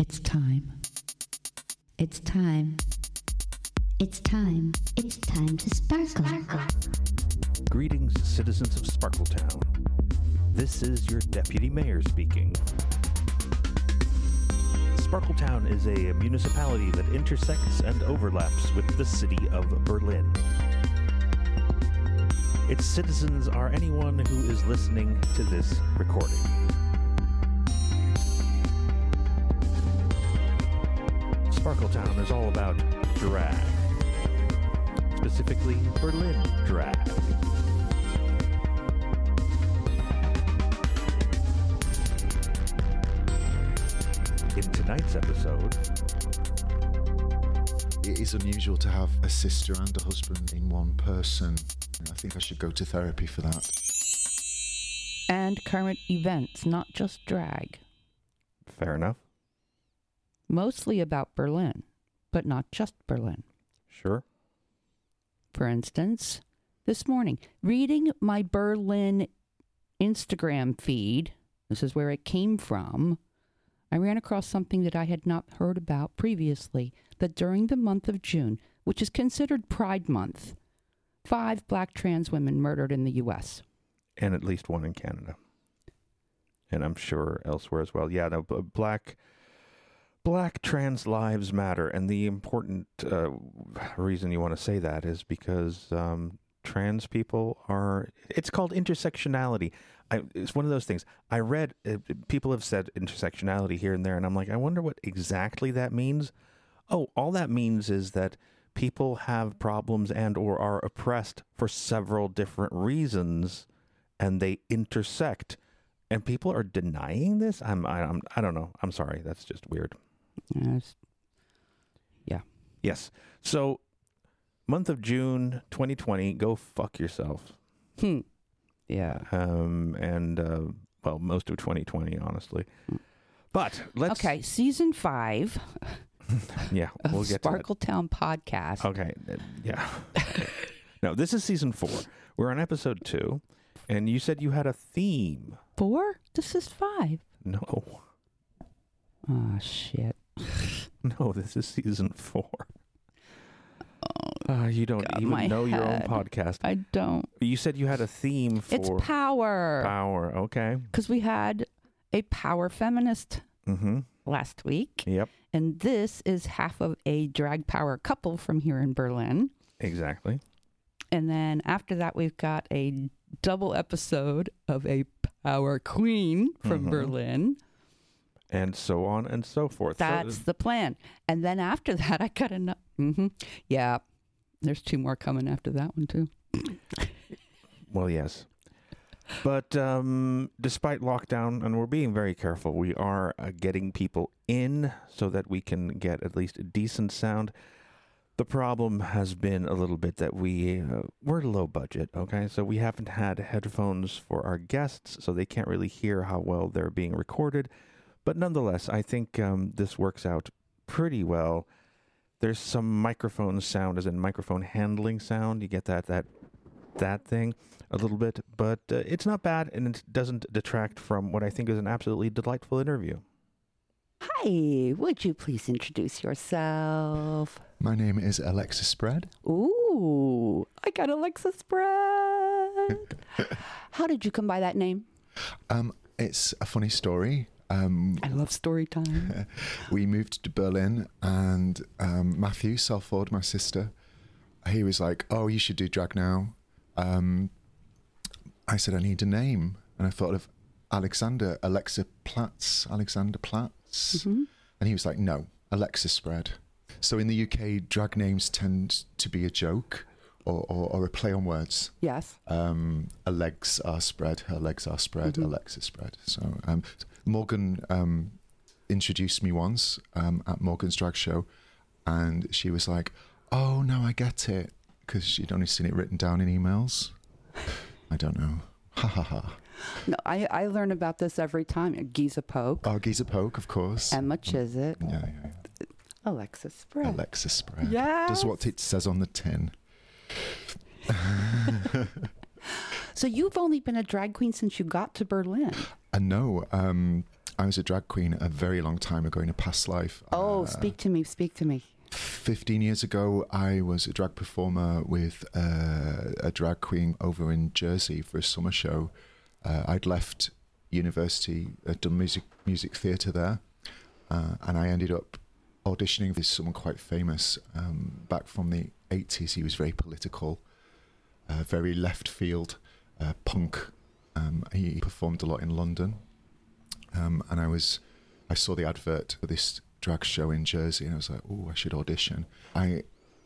It's time. It's time. It's time. It's time to sparkle. Greetings, citizens of Sparkletown. This is your deputy mayor speaking. Sparkletown is a municipality that intersects and overlaps with the city of Berlin. Its citizens are anyone who is listening to this recording. Sparkletown is all about drag, specifically Berlin drag. In tonight's episode, It is unusual to have a sister and a husband in one person. I think I should go to therapy for that. and current events, not just drag. fair enough, Mostly about Berlin, but not just Berlin. sure. For instance, this morning, reading my Berlin Instagram feed, this is where it came from, I ran across something that I had not heard about previously that during the month of June, which is considered Pride Month, five black trans women murdered in the U.S. And at least one in Canada. And I'm sure elsewhere as well. Yeah, no, black black trans lives matter, and the important uh, reason you want to say that is because um, trans people are. It's called intersectionality. I, it's one of those things. I read uh, people have said intersectionality here and there, and I'm like, I wonder what exactly that means. Oh, all that means is that people have problems and or are oppressed for several different reasons, and they intersect. And people are denying this. I'm. I, I'm. I don't know. I'm sorry. That's just weird. Yes. Yeah. Yes. So, month of June 2020, go fuck yourself. Hmm. Yeah. Um, and, uh, well, most of 2020, honestly. But let's. Okay, season five Yeah, we'll get to that. Sparkletown podcast. Okay. uh, Yeah. no, this is season four. We're on episode two. And you said you had a theme. Four? This is five. No. Oh shit. No, this is season four. Uh, you don't God, even know your own podcast. I don't. You said you had a theme for It's power. power. Okay. Because we had a power feminist Mm-hmm. last week, Yep. and this is half of a drag power couple from here in Berlin. Exactly. And then after that, we've got a double episode of a power queen from Mhm. Berlin. And so on and so forth. So- That's the plan. And then after that, I got a. Mm-hmm. Yeah. There's two more coming after that one, too. well, yes. But um, despite lockdown, and we're being very careful, we are uh, getting people in so that we can get at least a decent sound. The problem has been a little bit that we uh, we're low budget, okay? So we haven't had headphones for our guests, so they can't really hear how well they're being recorded. But nonetheless, I think um, this works out pretty well. There's some microphone sound, as in microphone handling sound. You get that that that thing a little bit, but uh, it's not bad, and it doesn't detract from what I think is an absolutely delightful interview. Hi. Would you please introduce yourself? My name is Alexa Spread. Ooh, I got Alexa Spread. How did you come by that name? Um, it's a funny story. Um, I love story time. we moved to Berlin, and um, Matthew Salford, my sister, he was like, "Oh, you should do drag now." Um, I said, "I need a name," and I thought of Alexander, Alexa Platz, Alexander Platz, Mhm. and he was like, "No, Alexa Spread." So in the UK, drag names tend to be a joke or, or, or a play on words. Yes. um, her legs are spread, her legs are spread, Mhm. Alexa spread. So um, Morgan um, introduced me once um, at Morgan's drag show, and she was like, "Oh, now I get it," because she'd only seen it written down in emails. I don't know. Ha ha ha. No, I, I learn about this every time. Giza Poke, Oh, Giza Poke, of course. Emma Chiswick, yeah, yeah, yeah. Alexis Spread. Alexa spread. Yes. Does what it says on the tin. So you've only been a drag queen since you got to Berlin. I no, Um, I was a drag queen a very long time ago in a past life. Oh, Uh, speak to me, speak to me. 15 years ago, I was a drag performer with uh, a drag queen over in Jersey for a summer show. Uh, I'd left university, I'd done music music theatre there, uh, and I ended up auditioning with someone quite famous um, back from the 80s. He was very political, uh, very left field, uh, punk. Um, he performed a lot in London, um, and I was, I saw the advert for this drag show in Jersey, and I was like, oh, I should audition. I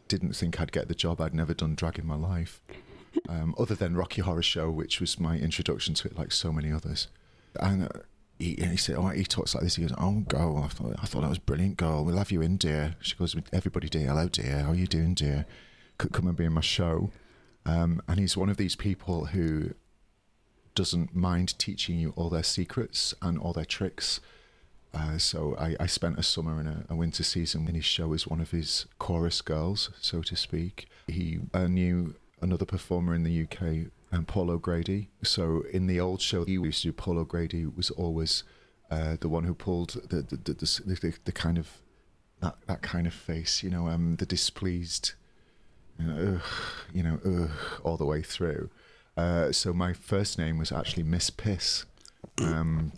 didn't think I'd get the job. I'd never done drag in my life, um, other than Rocky Horror Show, which was my introduction to it, like so many others. And uh, he, and he said, "Oh, he talks like this." He goes, "Oh, girl, I thought I thought that was brilliant, girl. We'll have you in, dear." She goes, "Everybody, dear. Hello, dear. How are you doing, dear? Could come and be in my show." Um, and he's one of these people who doesn't mind teaching you all their secrets and all their tricks. Uh, so I, I spent a summer and a, a winter season in his show as one of his chorus girls, so to speak. He uh, knew another performer in the UK, um, Paul O'Grady. So in the old show he used to do, Paul O'Grady was always uh, the one who pulled the the, the, the, the, kind of that, that kind of face, you know, um, the displeased, you know, ugh, you know, ugh, all the way through. Uh, so my first name was actually Miss Piss. Um,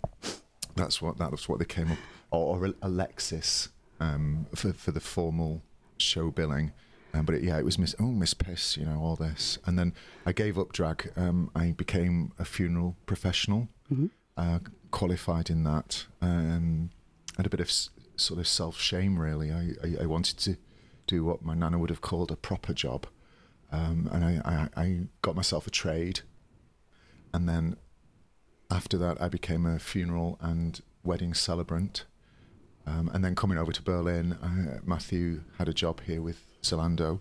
that's what that was what they came up, or, or Alexis um, for for the formal show billing. Um, but it, yeah, it was Miss oh Miss Piss, you know all this, and then I gave up drag. Um, I became a funeral professional, Mhm. uh, qualified in that. Um, had a bit of s- sort of self shame really. I, I I wanted to do what my nana would have called a proper job, um, and I, I I got myself a trade, and then after that, I became a funeral and wedding celebrant. Um, and then coming over to Berlin, uh, Matthew had a job here with Zalando.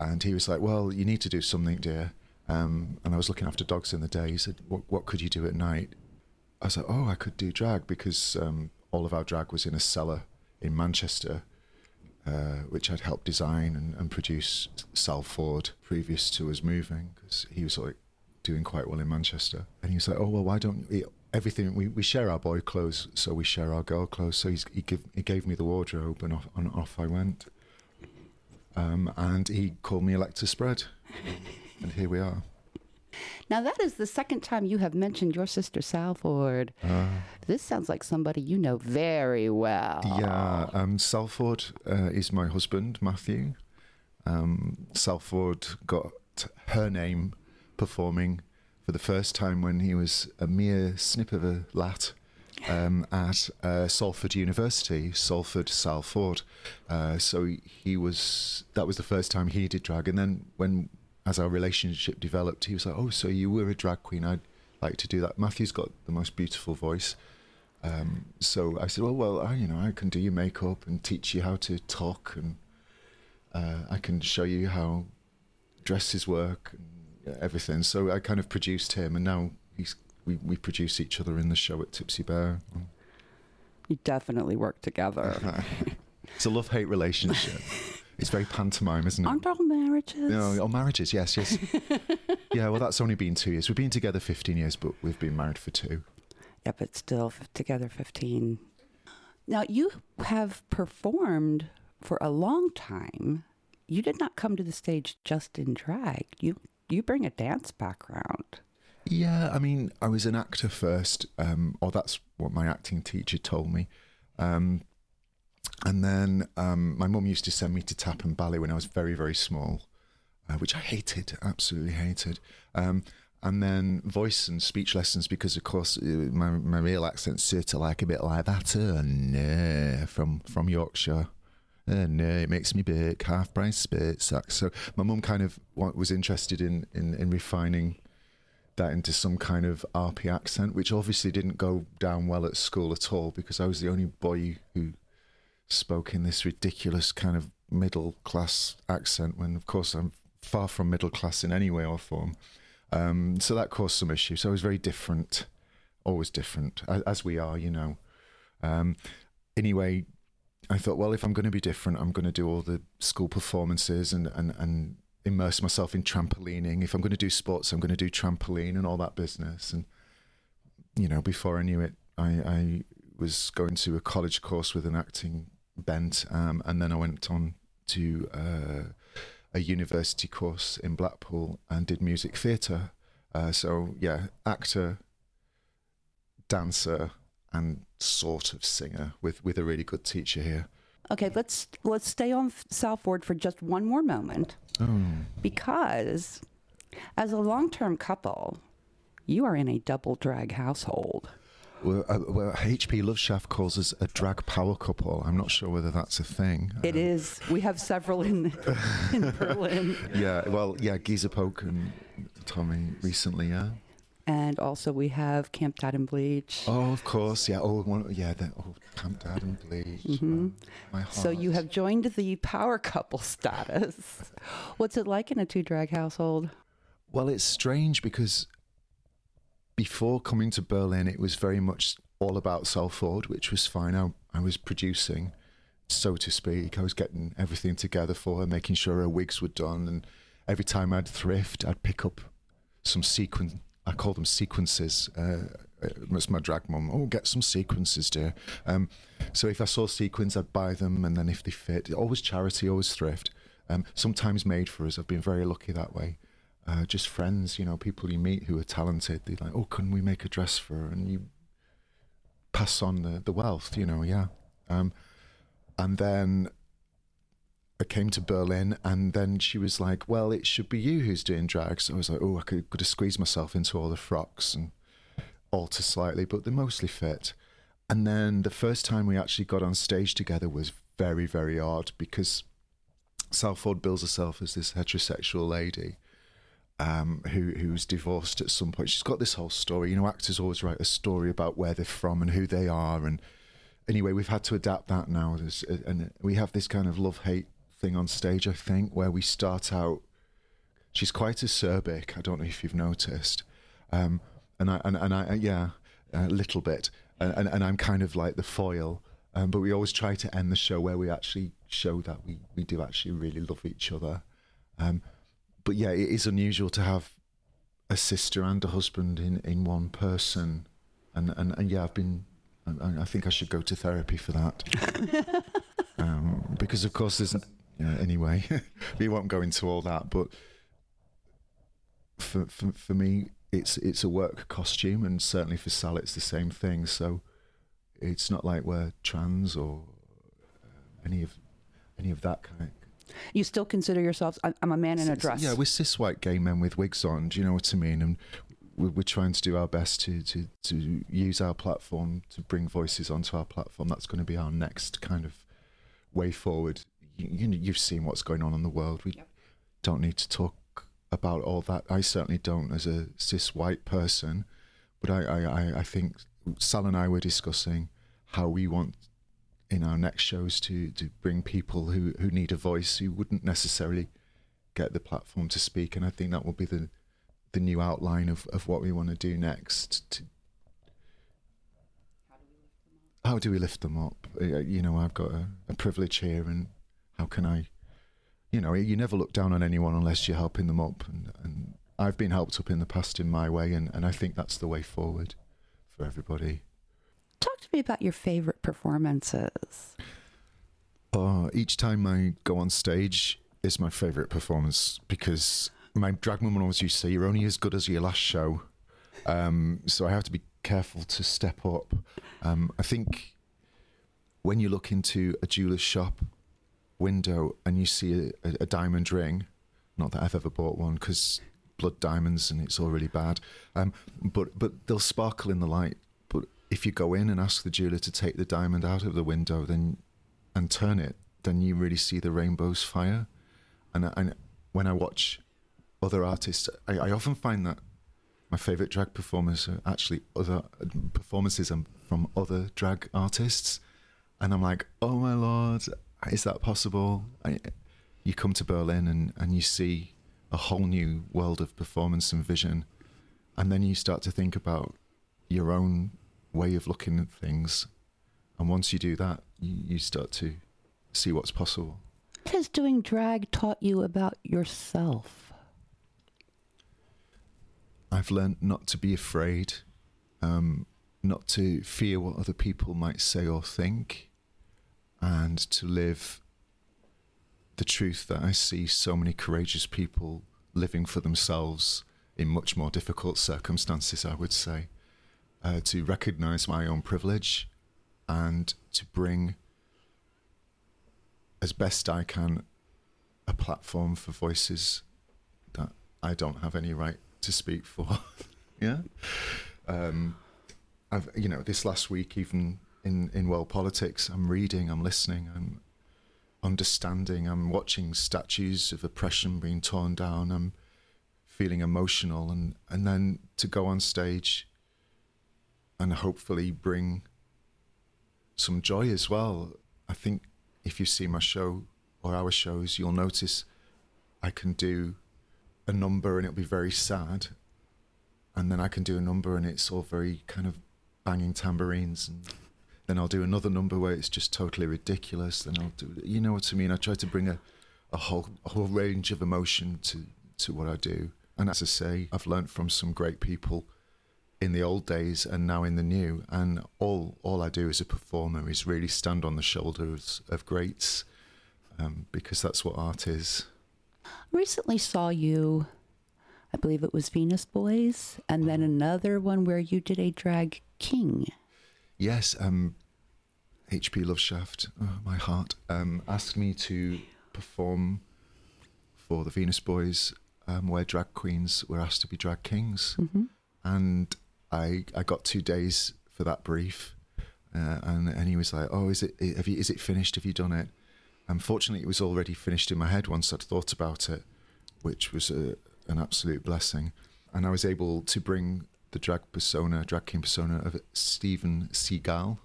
And he was like, Well, you need to do something, dear. Um, and I was looking after dogs in the day. He said, What, what could you do at night? I was like, Oh, I could do drag because um, all of our drag was in a cellar in Manchester, uh, which I'd helped design and, and produce Salford previous to us moving because he was like doing quite well in Manchester. And he was like, "Oh well, why don't we, everything we, we share our boy clothes, so we share our girl clothes." So he give he gave me the wardrobe, and off and off I went. Um, and he called me Alexa Spread, and here we are. Now, that is the second time you have mentioned your sister Salford. Uh, This sounds like somebody you know very well. Yeah, um, Salford uh, is my husband, Matthew. Um, Salford got her name performing for the first time when he was a mere snip of a lat um, at uh, Salford University, Salford Salford. Uh, so he was that was the first time he did drag, and then when as our relationship developed, he was like, "Oh, so you were a drag queen? I'd like to do that." Matthew's got the most beautiful voice. Um, so I said, well, well, I, you know, I can do your makeup and teach you how to talk, and uh, I can show you how dresses work and everything. So I kind of produced him, and now he's we, we produce each other in the show at Tipsy Bear. You definitely work together. it's a love hate relationship. it's very pantomime, isn't it? Aren't all marriages? No, oh, marriages, yes, yes. yeah, well, that's only been two years. We've been together 15 years, but we've been married for two. Yeah, but still together 15. Now, you have performed for a long time. You did not come to the stage just in drag. You you bring a dance background. Yeah, I mean, I was an actor first, um, or that's what my acting teacher told me. Um, and then um, my mum used to send me to tap and ballet when I was very, very small, uh, which I hated, absolutely hated. Um, and then voice and speech lessons because, of course, uh, my my real accent's sort of like a bit like that. Oh no, from from Yorkshire. Oh no, it makes me big, half price spit sack. So my mum kind of was interested in, in in refining that into some kind of RP accent, which obviously didn't go down well at school at all because I was the only boy who spoke in this ridiculous kind of middle class accent when, of course, I'm far from middle class in any way or form. Um, so that caused some issues. So I was very different, always different, as, as we are, you know. Um, anyway, I thought, well, if I'm going to be different, I'm going to do all the school performances and, and, and immerse myself in trampolining. If I'm going to do sports, I'm going to do trampoline and all that business. And, you know, before I knew it, I, I was going to a college course with an acting bent, um, and then I went on to uh, a university course in Blackpool and did music theatre. Uh, so yeah, actor, dancer, and sort of singer with with a really good teacher here. Okay, let's let's stay on Salford for just one more moment Oh, because as a long-term couple, you are in a double drag household. Well, uh, well, HP Loveshaft calls us a drag power couple. I'm not sure whether that's a thing. It Um, is. We have several in in Berlin, Yeah, well, yeah, Giza Poke and Tommy recently, yeah. and also we have Camp Dad and Bleach. Oh, of course, yeah. Oh, one, yeah. The, oh, Camp Dad and Bleach. Oh, my heart. So you have joined the power couple status. What's it like in a two drag household? Well, it's strange because before coming to Berlin, it was very much all about Salford, which was fine. I, I was producing, so to speak. I was getting everything together for her, making sure her wigs were done. And every time I'd thrift, I'd pick up some sequin. I call them sequences. Uh, it's my drag mum. Oh, get some sequences, dear. Um, so if I saw sequins, I'd buy them, and then if they fit, always charity, always thrift. Um, sometimes made for us. I've been very lucky that way. Uh, just friends, you know, people you meet who are talented. They're like, oh, can we make a dress for her? And you pass on the, the wealth, you know, yeah. Um, and then I came to Berlin, and then she was like, well, it should be you who's doing drag. So I was like, oh, I could, could have squeezed myself into all the frocks and alter slightly, but they mostly fit. And then the first time we actually got on stage together was very, very odd because Salford bills herself as this heterosexual lady um, who who's divorced at some point. She's got this whole story. You know, actors always write a story about where they're from and who they are. And anyway, we've had to adapt that now. There's, and we have this kind of love hate thing on stage, I think, where we start out. She's quite acerbic. I don't know if you've noticed. Um, and I and, and I yeah, a little bit. And, and and I'm kind of like the foil. Um, but we always try to end the show where we actually show that we, we do actually really love each other. Um, but yeah, it is unusual to have a sister and a husband in, in one person, and, and, and yeah, I've been. I, I think I should go to therapy for that, um, because of course there's. Yeah, anyway, we won't go into all that, but for, for for me, it's it's a work costume, and certainly for Sal, it's the same thing. So it's not like we're trans or uh, any of any of that kind. You still consider yourselves? I'm a man in a dress. Yeah, we're cis white gay men with wigs on. Do you know what I mean? And we're, we're trying to do our best to, to, to use our platform to bring voices onto our platform. That's going to be our next kind of way forward. You, you, you've seen what's going on in the world. We Yep. don't need to talk about all that. I certainly don't as a cis white person. But I, I, I think Sal and I were discussing how we want in our next shows to, to bring people who, who need a voice who wouldn't necessarily get the platform to speak. And I think that will be the the new outline of, of what we want to do next. To, how do we lift them up? You know, I've got a, a privilege here, and how can I? You know, you never look down on anyone unless you're helping them up, and, and I've been helped up in the past in my way, and, and I think that's the way forward for everybody. Talk to me about your favorite performances. Oh, each time I go on stage is my favourite performance because my drag mum always used to say, "You're only as good as your last show." Um, so I have to be careful to step up. Um, I think when you look into a jeweler's shop window and you see a, a, a diamond ring, not that I've ever bought one because blood diamonds and it's all really bad, um, but but they'll sparkle in the light. If you go in and ask the jeweler to take the diamond out of the window, then and turn it, then you really see the rainbow's fire. And, and when I watch other artists, I, I often find that my favorite drag performers are actually other performances from other drag artists, and I'm like, oh my lord, is that possible? I, you come to Berlin and, and you see a whole new world of performance and vision, and then you start to think about your own way of looking at things, and once you do that, you, you start to see what's possible. What has doing drag taught you about yourself? I've learned not to be afraid. Um, not to fear what other people might say or think, and to live the truth that I see so many courageous people living for themselves in much more difficult circumstances, I would say. Uh, to recognize my own privilege and to bring, as best I can, a platform for voices that I don't have any right to speak for. yeah. Um, I've, you know, this last week, even in, in world politics, I'm reading, I'm listening, I'm understanding, I'm watching statues of oppression being torn down, I'm feeling emotional, and, and then to go on stage and hopefully bring some joy as well. I think if you see my show or our shows, you'll notice I can do a number and it'll be very sad. And then I can do a number and it's all very kind of banging tambourines. And then I'll do another number where it's just totally ridiculous. Then I'll do, you know what I mean? I try to bring a, a whole a whole range of emotion to, to what I do. And as I say, I've learned from some great people in the old days and now in the new. And all all I do as a performer is really stand on the shoulders of greats, um, because that's what art is. Recently saw you, I believe it was Venus Boys, and then another one where you did a drag king. Yes, um, HP Loveshaft, oh, my heart, um, asked me to perform for the Venus Boys, um, where drag queens were asked to be drag kings, Mm-hmm. and I I got two days for that brief, uh, and and he was like, "Oh, is it have you is it finished? Have you done it?" Unfortunately, it was already finished in my head once I'd thought about it, which was a, an absolute blessing, and I was able to bring the drag persona, drag king persona of Steven Seagal.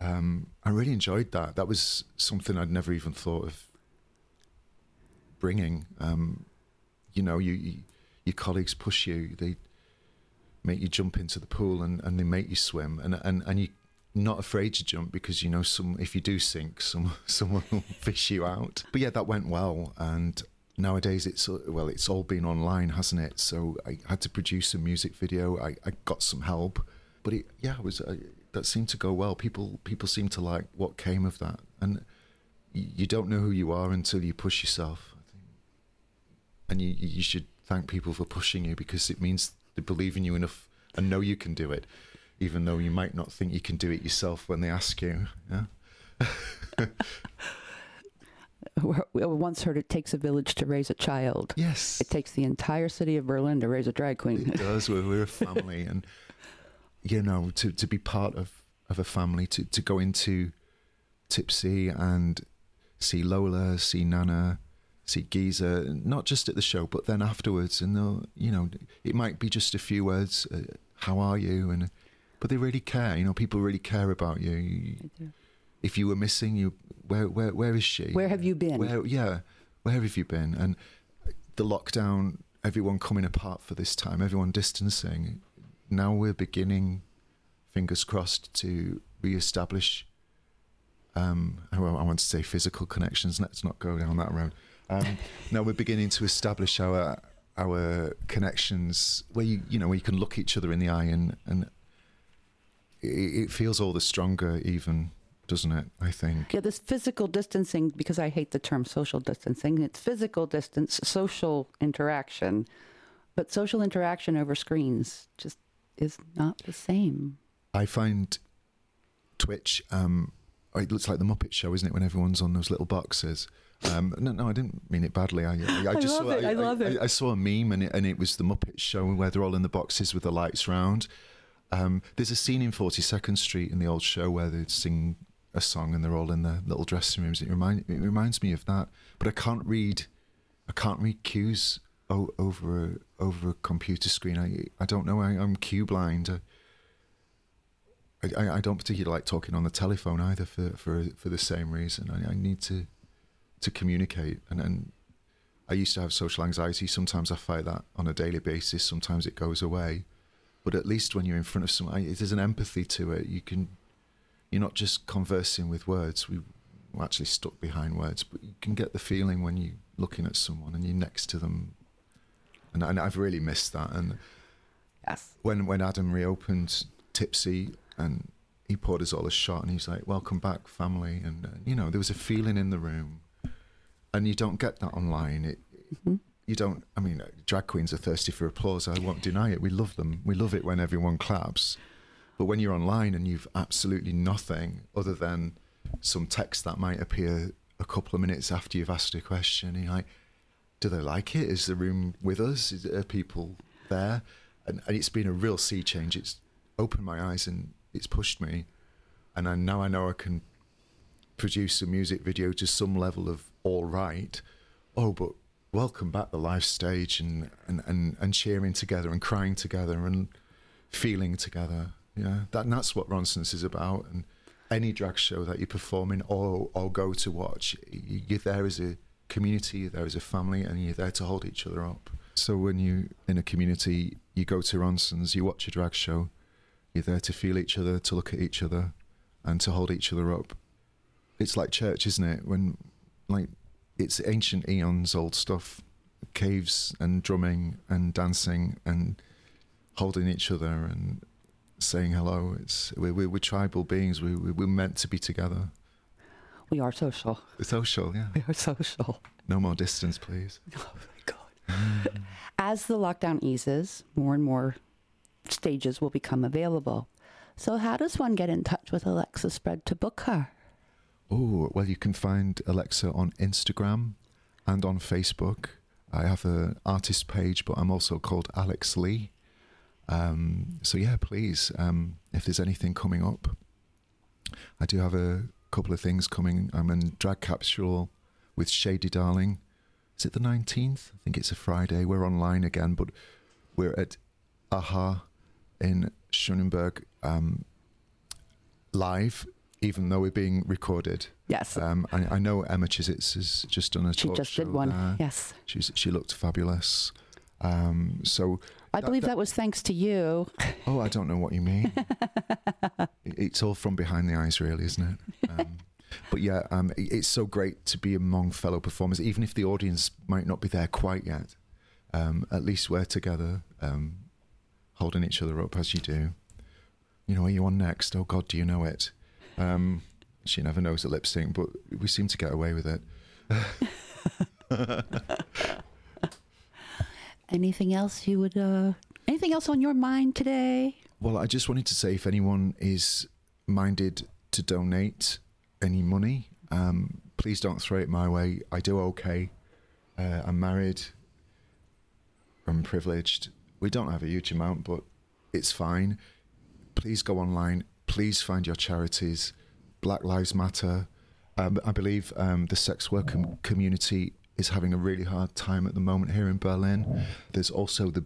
Um, I really enjoyed that. That was something I'd never even thought of bringing. Um, you know, you, you your colleagues push you. They make you jump into the pool and, and they make you swim. And and and you're not afraid to jump because you know some if you do sink some someone will fish you out. But yeah that went well. And nowadays it's well it's all been online hasn't it? So i had to produce a music video. I, I got some help. But it yeah it was uh, that seemed to go well. People people seem to like what came of that. And you don't know who you are until you push yourself. And you you should thank people for pushing you because it means they believe in you enough and know you can do it, even though you might not think you can do it yourself when they ask you. Yeah. We once heard it takes a village to raise a child. Yes. It takes the entire city of Berlin to raise a drag queen. It does. We're, we're a family, and you know, to to be part of of a family, to to go into Tipsy and see Lola, see Nana, see Giza, not just at the show, but then afterwards, and they'll, you know, it might be just a few words. Uh, how are you? And but they really care. You know, people really care about you. you if you were missing, you where where where is she? Where have you been? Where yeah, where have you been? And the lockdown, everyone coming apart for this time, everyone distancing. Now we're beginning, fingers crossed, to re-establish. Um, I, I want to say physical connections. Let's not go down that road. Um, now we're beginning to establish our our connections where you you know where you can look each other in the eye and and it, it feels all the stronger even doesn't it i think Yeah, this physical distancing, because I hate the term social distancing, it's physical distance, social interaction. But social interaction over screens just is not the same. I find Twitch. Um, it looks like the Muppet Show, isn't it? When everyone's on those little boxes. Um, no, no, I didn't mean it badly. I, I, I just love saw, it, I love it. I, saw a meme, and it, and it was the Muppet Show where they're all in the boxes with the lights round. Um, there's a scene in Forty Second Street in the old show where they sing a song and they're all in the little dressing rooms. It remind it reminds me of that, but I can't read. I can't read cues o- over a, over a computer screen. I I don't know. I, I'm cue blind. I, I, don't particularly like talking on the telephone either for for for the same reason. I, I need to to communicate and and I used to have social anxiety. Sometimes I fight that on a daily basis. Sometimes it goes away, but at least when you're in front of someone, there's an empathy to it. You can you're not just conversing with words. We we're actually stuck behind words, but you can get the feeling when you're looking at someone and you're next to them. And, and I've really missed that. And Yes. when when Adam reopened tipsy, and he poured us all a shot, and he's like, "Welcome back, family," and uh, you know there was a feeling in the room, and you don't get that online. It, Mhm. you don't. I mean, uh, drag queens are thirsty for applause. I won't deny it. We love them. We love it when everyone claps. But when you're online and you've absolutely nothing other than some text that might appear a couple of minutes after you've asked a question, you're like, do they like it? Is the room with us? Is, are people there? And, and it's been a real sea change. It's opened my eyes and it's pushed me. And I, now I know I can produce a music video to some level of all right. Oh, but welcome back the live stage and, and, and, and cheering together and crying together and feeling together. Yeah, that, and that's what Ronson's is about. And any drag show that you perform in or, or go to watch, you- you're there as a community, you're there as a family, and you're there to hold each other up. So when you in a community, you go to Ronson's, you watch a drag show, you're there to feel each other, to look at each other, and to hold each other up. It's like church, isn't it? When like it's ancient eons old stuff, caves and drumming and dancing and holding each other and saying hello. It's we, we, we're tribal beings. We, we we're meant to be together. We are social. Social, yeah. We are social. No more distance, please. Oh my God. As the lockdown eases, more and more stages will become available. So, how does one get in touch with Alexa Spread to book her? Oh, well, you can find Alexa on Instagram and on Facebook. I have an artist page, but I'm also called Alex Lee. Um, so, yeah, please, um, if there's anything coming up, I do have a couple of things coming. I'm in Drag Capsule with Shady Darling. Is it the 19th? I think it's a Friday. We're online again, but we're at AHA in Schöneberg um, live, even though we're being recorded. Yes. Um, I, I know Emma Chisitz has just done a she just did one. there. Yes. She's, she looked fabulous. Um, so, I That- believe that- that was thanks to you. oh, I don't know what you mean. It- it's all from behind the eyes, really, isn't it? Um, but yeah, um, it- it's so great to be among fellow performers, even if the audience might not be there quite yet. Um, at least we're together, um, holding each other up as you do. You know, are you on next? Oh God, do you know it? Um, she never knows the lip sync, but we seem to get away with it. Anything else you would, uh, anything else on your mind today? Well, I just wanted to say if anyone is minded to donate any money, um, please don't throw it my way. I do okay. Uh, I'm married. I'm privileged. We don't have a huge amount, but it's fine. Please go online. Please find your charities. Black Lives Matter. Um, I believe um, the sex worker community is having a really hard time at the moment here in Berlin. There's also the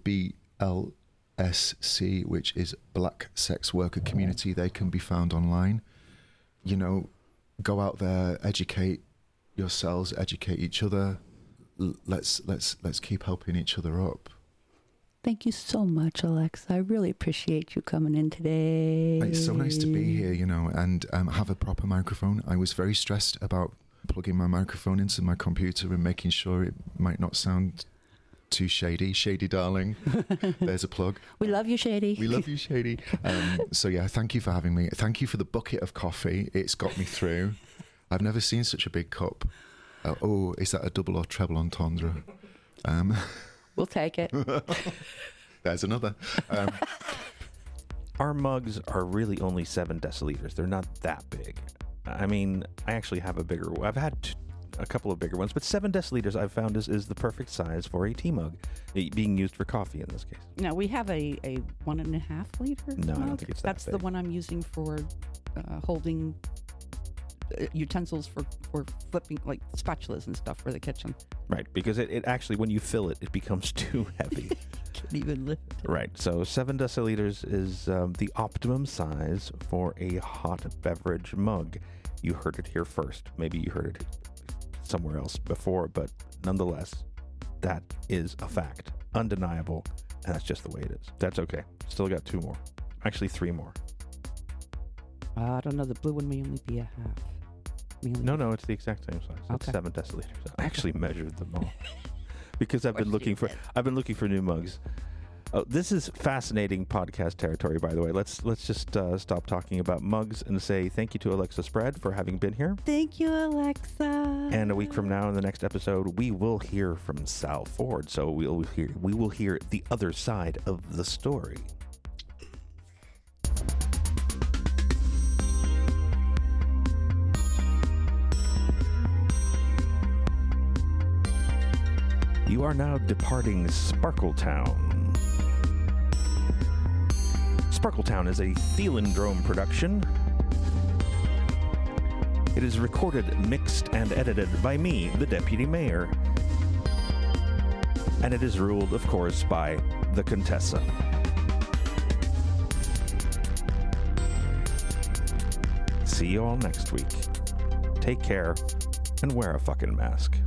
BLSC, which is Black Sex Worker Community. They can be found online. You know, go out there, educate yourselves, educate each other. L- let's let's let's keep helping each other up. Thank you so much, Alexa. I really appreciate you coming in today. It's so nice to be here, you know, and um, have a proper microphone. I was very stressed about plugging my microphone into my computer and making sure it might not sound too shady. Shady, darling. There's a plug. We love you, Shady. We love you, Shady. Um, so, yeah, thank you for having me. Thank you for the bucket of coffee. It's got me through. I've never seen such a big cup. Uh, oh, is that a double or treble entendre? Um, We'll take it. there's another. Um, Our mugs are really only seven deciliters. They're not that big. I mean, I actually have a bigger. I've had t- a couple of bigger ones, but seven deciliters I've found is, is the perfect size for a tea mug, eh, being used for coffee in this case. No, we have a, a one and a half liter. No, I don't think it's that That's the one I'm using for uh, holding utensils for, for flipping, like spatulas and stuff for the kitchen. Right, because it, it actually, when you fill it, it becomes too heavy. Can't even lift. right, so seven deciliters is um, the optimum size for a hot beverage mug. You heard it here first. Maybe you heard it somewhere else before, but nonetheless, that is a fact. Undeniable, and that's just the way it is. That's okay. Still got two more. Actually, three more. Uh, I don't know. The blue one may only be a half. No, no, it's the exact same size. It's Okay. seven deciliters. I actually measured them all because I've course been you looking for did. I've been looking for new mugs Oh, this is fascinating podcast territory, by the way. Let's let's just uh, stop talking about mugs and say thank you to Alexa Spread for having been here. Thank you, Alexa. And a week from now, in the next episode, we will hear from Salford. So we'll hear we will hear the other side of the story. You are now departing Sparkletown. Sparkletown is a Thielendrome production. It is recorded, mixed, and edited by me, the Deputy Mayor. And it is ruled, of course, by the Contessa. See you all next week. Take care and wear a fucking mask.